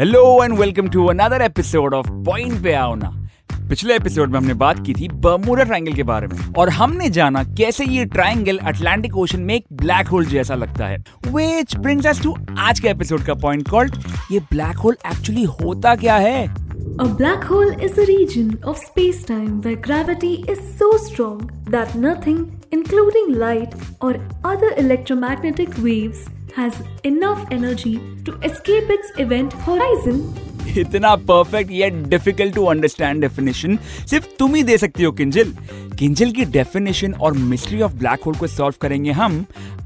Hello and welcome to another episode of point पे आओ ना पिछले एपिसोड में हमने बात की थी बर्मुडा ट्रायंगल के बारे में और हमने जाना कैसे ये ट्रायंगल अटलांटिक ओशन में एक ब्लैक होल जैसा लगता है। व्हिच ब्रिंग्स अस टू आज के एपिसोड का पॉइंट कॉल्ड ये ब्लैक होल एक्चुअली होता क्या है? A black hole is a region of space-time where gravity is so strong that nothing, including light or other electromagnetic waves, has enough energy to escape its event horizon. इतना perfect या difficult to understand definition सिर्फ़ तुम ही दे सकती हो किंजल। किंजल की definition और मिस्ट्री ऑफ़ ब्लैक होल को सॉल्व करेंगे हम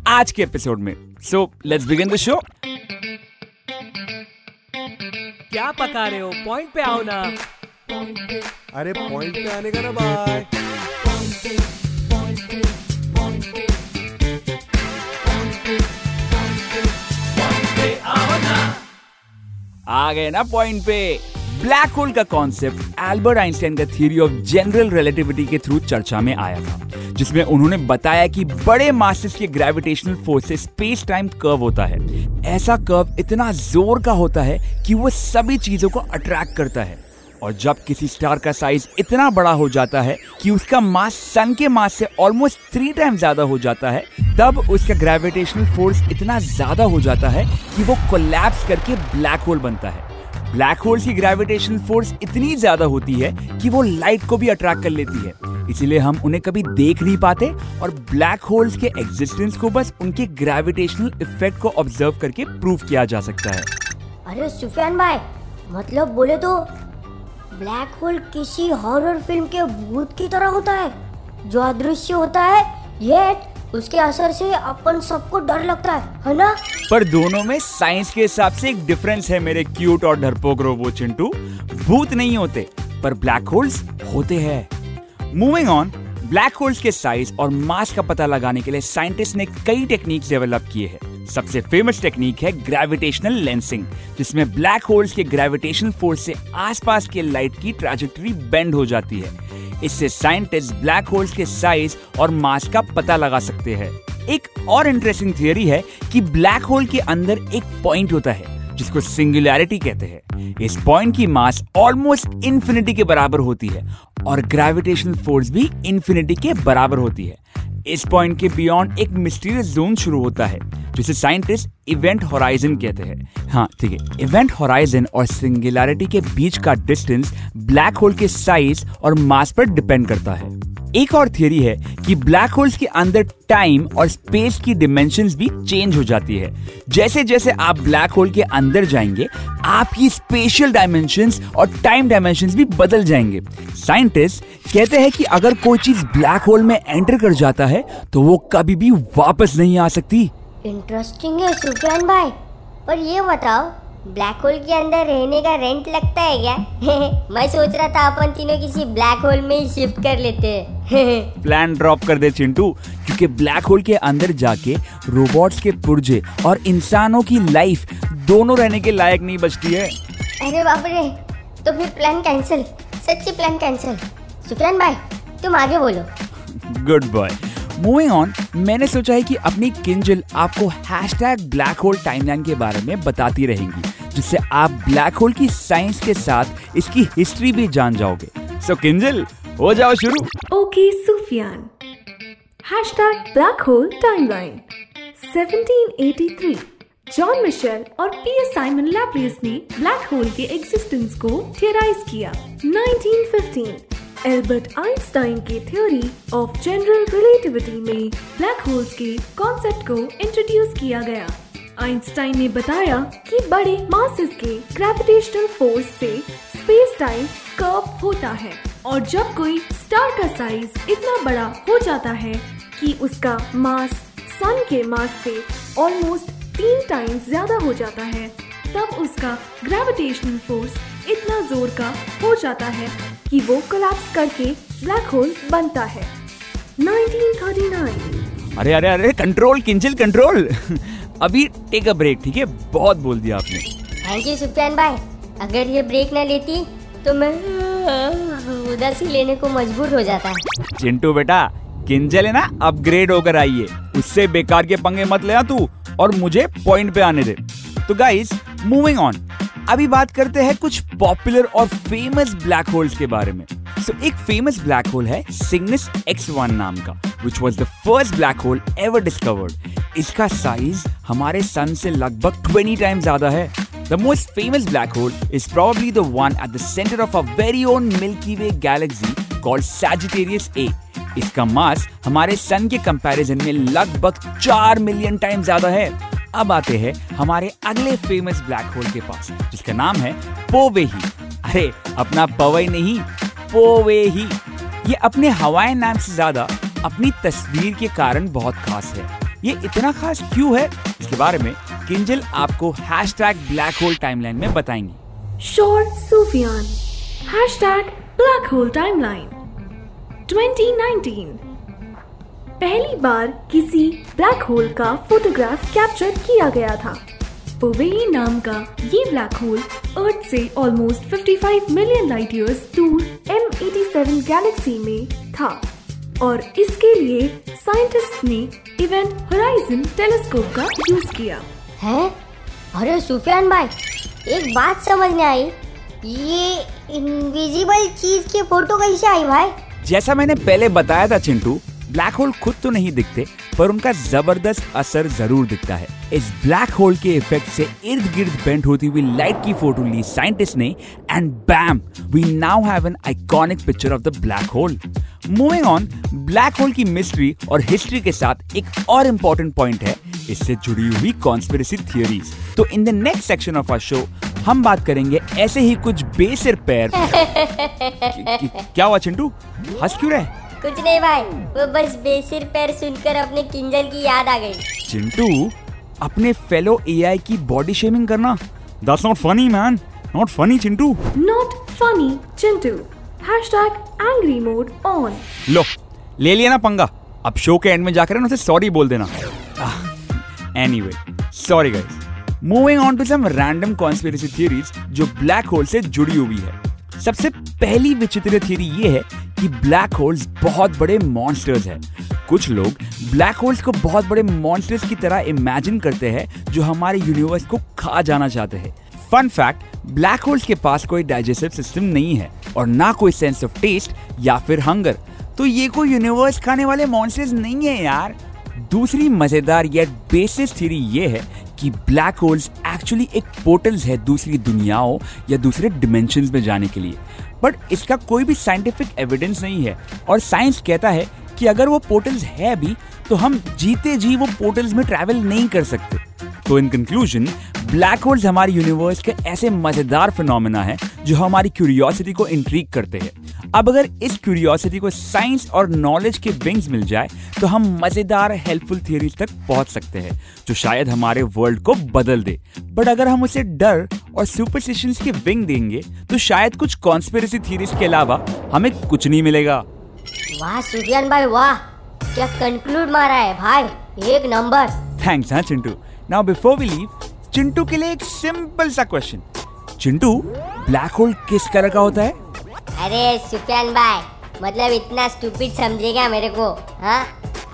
आज के एपिसोड में। So let's begin the show क्या पका रहे हो? पॉइंट पे आओ ना। अरे पॉइंट पे आने का ना बाय आ गए ना पॉइंट पे। ब्लैक होल का कॉन्सेप्ट एल्बर्ट आइंस्टाइन का थ्योरी ऑफ़ जनरल रिलेटिविटी के थ्रू चर्चा में आया था, जिसमें उन्होंने बताया कि बड़े मासेस के ग्रेविटेशनल फोर्स से स्पेस टाइम कर्व होता है। ऐसा कर्व इतना ज़ोर का होता है कि वो सभी चीज़ों को अट्रैक्ट करता है। और जब किसी स्टार का साइज़ इतना बड़ा हो जाता है कि उसका मास सन के मास से ऑलमोस्ट थ्री टाइम ज़्यादा हो जाता है, तब उसका ग्रेविटेशनल फोर्स इतना ज़्यादा हो जाता है कि वो कोलैप्स करके ब्लैक होल बनता है। ब्लैक होल की ग्रेविटेशनल फोर्स इतनी ज़्यादा होती है कि वो लाइट को भी अट्रैक्ट कर लेती है। इसीलिए हम उन्हें कभी देख नहीं पाते और ब्लैक होल्स के एग्जिस्टेंस को बस उनके ग्रेविटेशनल इफ़ेक्ट को ऑब्ज़र्व करके प्रूव किया जा सकता है। अरे सुफियान भाई मतलब बोले तो ब्लैक होल किसी हॉरर फ़िल्म के भूत की तरह होता है। जो अदृश्य होता है ये उसके असर से अपन सबको डर लगता है है ना? पर दोनों में साइंस के हिसाब से एक डिफरेंस है मेरे क्यूट और डरपोक रोबो चिंटू। भूत नहीं होते, पर ब्लैक होल्स होते हैं। मूविंग ऑन ब्लैक होल्स के साइज़ और मास का पता लगाने के लिए साइंटिस्ट ने कई टेक्निक्स डेवलप किए हैं। सबसे फ़ेमस टेक्निक है ग्रेविटेशनल लेंसिंग जिसमें ब्लैक होल्स के ग्रेविटेशनल फोर्स से आसपास के लाइट की ट्रैजेक्टरी बेंड हो जाती है। इससे साइंटिस्ट ब्लैक होल्स के साइज़ और मास का पता लगा सकते हैं। एक और इंटरेस्टिंग थियोरी है कि ब्लैक होल के अंदर एक पॉइंट होता है, जिसको सिंगुलैरिटी कहते हैं। इस पॉइंट की मास ऑलमोस्ट इन्फिनिटी के बराबर होती है और ग्रेविटेशनल फोर्स भी इन्फिनिटी के बराबर होती है। इस पॉइंट के बियॉन्ड एक मिस्टीरियस जोन शुरू होता है, जिसे साइंटिस्ट इवेंट होराइजन कहते हैं। हाँ ठीक है। इवेंट होराइजन और सिंगुलरिटी के बीच का डिस्टेंस ब्लैक होल के साइज़ और मास पर डिपेंड करता है। एक और थियरी है कि ब्लैक होल्स के अंदर टाइम और स्पेस की डिमेंशंस भी चेंज हो जाती है। जैसे जैसे आप ब्लैक होल के अंदर जाएँगे, आपकी स्पेशल डायमेंशंस और टाइम डायमेंशंस भी बदल जाएँगे। साइंटिस्ट कहते हैं कि अगर कोई चीज़ ब्लैक होल में एंटर कर जाता है तो वो कभी भी वापस नहीं आ सकती। इंटरेस्टिंग है सुफियान भाई। पर ये बताओ ब्लैक होल के अंदर रहने का रेंट लगता है क्या? मैं सोच रहा था अपन तीनों किसी ब्लैक होल में ही शिफ्ट कर लेते हैं। प्लान ड्रॉप कर दे चिंटू क्योंकि ब्लैक होल के अंदर जाके रोबोट्स के पुर्जे और इंसानों की लाइफ दोनों रहने के लायक नहीं बचती है। अरे बाप रे तो फिर प्लान कैंसिल सच्ची प्लान कैंसिल सुफियान भाई तुम आगे बोलो। गुड बॉय मूविंग ऑन मैंने सोचा है कि अपनी किंजल आपको hash tag black hole timeline के बारे में बताती रहेंगी जिससे आप ब्लैक होल की साइंस के साथ इसकी हिस्ट्री भी जान जाओगे। सो so, किंजल हो जाओ शुरू। Okay, Sufyan. Hashtag Black Hole Timeline 1783 John Mitchell और पी एस साइमन लैप्लेस ने ब्लैक होल के एग्जिस्टेंस को थियराइज किया। 1915 एल्बर्ट आइंस्टाइन की थ्योरी ऑफ़ जनरल रिलेटिविटी में ब्लैक होल्स के कॉन्सेप्ट को इंट्रोड्यूस किया गया। आइंस्टाइन ने बताया कि बड़े मासेस के ग्रेविटेशनल फोर्स से स्पेस टाइम कर्व होता है और जब कोई स्टार का साइज़ इतना बड़ा हो जाता है कि उसका मास सन के मास से ऑलमोस्ट तीन टाइम्स ज़्यादा हो जाता है, तब उसका ग्रेविटेशनल फोर्स इतना ज़ोर का हो जाता है कि वो कोलैप्स करके ब्लैक होल बनता है। 1939 अरे अरे अरे कंट्रोल किंजल कंट्रोल अभी टेक अ ब्रेक ठीक है? बहुत बोल दिया आपने। थैंक यू सुफियान भाई। अगर ये ब्रेक ना लेती तो मैं उधर से लेने को मजबूर हो जाता। चिंटू बेटा किंजल है ना अपग्रेड होकर आई है। उससे बेकार के पंगे मत लेना तू और मुझे पॉइंट पे आने दे। तो गाइस मूविंग ऑन अभी बात करते हैं कुछ पॉपुलर और फ़ेमस ब्लैक होल्स के बारे में। सो so, एक फ़ेमस ब्लैक होल है सिग्नस X1 नाम का which was the first black hole ever discovered इसका साइज़ हमारे सन से लगभग 20 टाइम ज़्यादा है। The most famous black hole is probably the one at the center of our very own Milky Way galaxy called Sagittarius A. इसका मास हमारे सन के comparison में लगभग चार मिलियन टाइम ज़्यादा है। अब आते हैं हमारे अगले फ़ेमस ब्लैक होल के पास, जिसका नाम है पोवे ही अरे, अपना पवई नहीं पोवे ही ये अपने हवाई नाम से ज़्यादा अपनी तस्वीर के कारण बहुत खास है। ये इतना खास क्यों है? इसके बारे में किंजल आपको hash tag black hole timeline में बताएँगी। शोर Sufiyan hashtag black hole timeline 2019 पहली बार किसी ब्लैक होल का फोटोग्राफ कैप्चर किया गया था। पोवेई नाम का ये ब्लैक होल अर्थ से ऑलमोस्ट 55 मिलियन लाइट ईयर्स दूर M87 गैलेक्सी में था। और इसके लिए साइंटिस्ट ने इवेंट होराइजन टेलीस्कोप का यूज़ किया। है? अरे सुफियान भाई एक बात समझ में आई। ये इनविजिबल चीज़ की फ़ोटो कैसे आई भाई? जैसा मैंने पहले बताया था चिंटू ब्लैक होल खुद तो नहीं दिखते, पर उनका ज़बरदस्त असर ज़रूर दिखता है। इस ब्लैक होल के इफ़ेक्ट से इर्द गिर्द बेंट होती हुई लाइट की फ़ोटो ली साइंटिस्ट ने and bam we now have an iconic picture of the black hole moving on black hole की मिस्ट्री और हिस्ट्री के साथ एक और इम्पोर्टेंट पॉइंट है, इससे जुड़ी हुई कॉन्स्पिरसी थियोरीज तो in the next section of our show हम बात करेंगे ऐसे ही कुछ बेसिर पैर। क्या हुआ चिंटू? हंस क्यों रहे? कुछ नहीं भाई। वो बस बेसिर पैर सुनकर अपने किंजल की याद आ गई। चिंटू अपने फेलो एआई की बॉडी शेमिंग करना। That's not funny man not funny Chintu. Not funny Chintu. Hashtag angry mode on लो ले लिया ना पंगा। अब शो के एंड में जाकर ना उसे सॉरी बोल देना। Anyway sorry guys moving on to some random conspiracy theories जो ब्लैक होल से जुड़ी हुई है। सबसे पहली विचित्र थ्योरी ये है कि ब्लैक होल्स बहुत बड़े मॉन्स्टर्स हैं। कुछ लोग ब्लैक होल्स को बहुत बड़े मॉन्स्टर्स की तरह इमेजिन करते हैं, जो हमारे यूनिवर्स को खा जाना चाहते हैं। फन फैक्ट ब्लैक होल्स के पास कोई डाइजेस्टिव सिस्टम नहीं है और ना कोई सेंस ऑफ़ टेस्ट या फिर हंगर तो ये कोई यूनिवर्स खाने वाले मॉन्स्टर्स नहीं है यार। दूसरी मज़ेदार या बेसिस थ्योरी ये है कि ब्लैक होल्स एक्चुअली एक पोर्टल्स है दूसरी दुनियाओं या दूसरे डिमेंशन में जाने के लिए। बट इसका कोई भी साइंटिफिक एविडेंस नहीं है। और साइंस कहता है कि अगर वो पोर्टल्स है भी तो हम जीते जी वो पोर्टल्स में ट्रैवल नहीं कर सकते। तो इन कंक्लूजन ब्लैक होल्स हमारे यूनिवर्स के ऐसे मज़ेदार फिनोमेना है जो हमारी क्यूरियोसिटी को इंट्रीग करते हैं। अब अगर इस क्यूरियोसिटी को साइंस और नॉलेज के विंग्स मिल जाए तो हम मज़ेदार हेल्पफुल थियरीज तक पहुँच सकते हैं जो शायद हमारे वर्ल्ड को बदल दे। बट अगर हम उसे डर और सुपरस्टिशंस के विंग देंगे तो शायद कुछ कॉन्स्पिरसी थियरीज के अलावा हमें कुछ नहीं मिलेगा। वाह सुफियान भाई वाह। क्या कंक्लूड मारा है भाई? एक नंबर थैंक्स हाँ Chintu. Now before we leave Chintu के लिए एक सिंपल सा क्वेश्चन चिंटू ब्लैक होल किस कलर का होता है? अरे सुफियान भाई मतलब इतना स्टूपिड समझेगा मेरे को हाँ?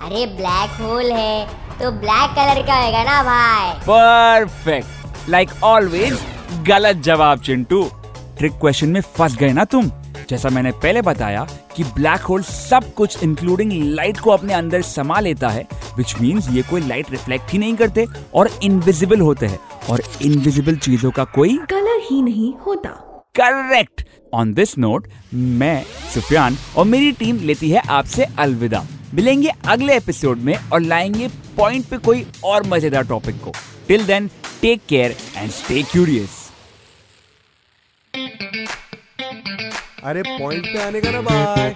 अरे ब्लैक होल है तो ब्लैक कलर का होगा ना भाई? परफेक्ट लाइक ऑलवेज गलत जवाब चिंटू. ट्रिक क्वेश्चन में फंस गए ना तुम? जैसा मैंने पहले बताया कि ब्लैक होल सब कुछ इंक्लूडिंग लाइट को अपने अंदर समा लेता है विच मीन्स ये कोई लाइट रिफ्लेक्ट ही नहीं करते और इनविजिबल होते हैं. और इनविजिबल चीज़ों का कोई कलर ही नहीं होता। करेक्ट ऑन दिस नोट मैं सुफियान और मेरी टीम लेती है आपसे अलविदा। मिलेंगे अगले एपिसोड में और लाएँगे पॉइंट पे कोई और मज़ेदार टॉपिक को। Till then take care and stay curious अरे पॉइंट पे आने का ना bye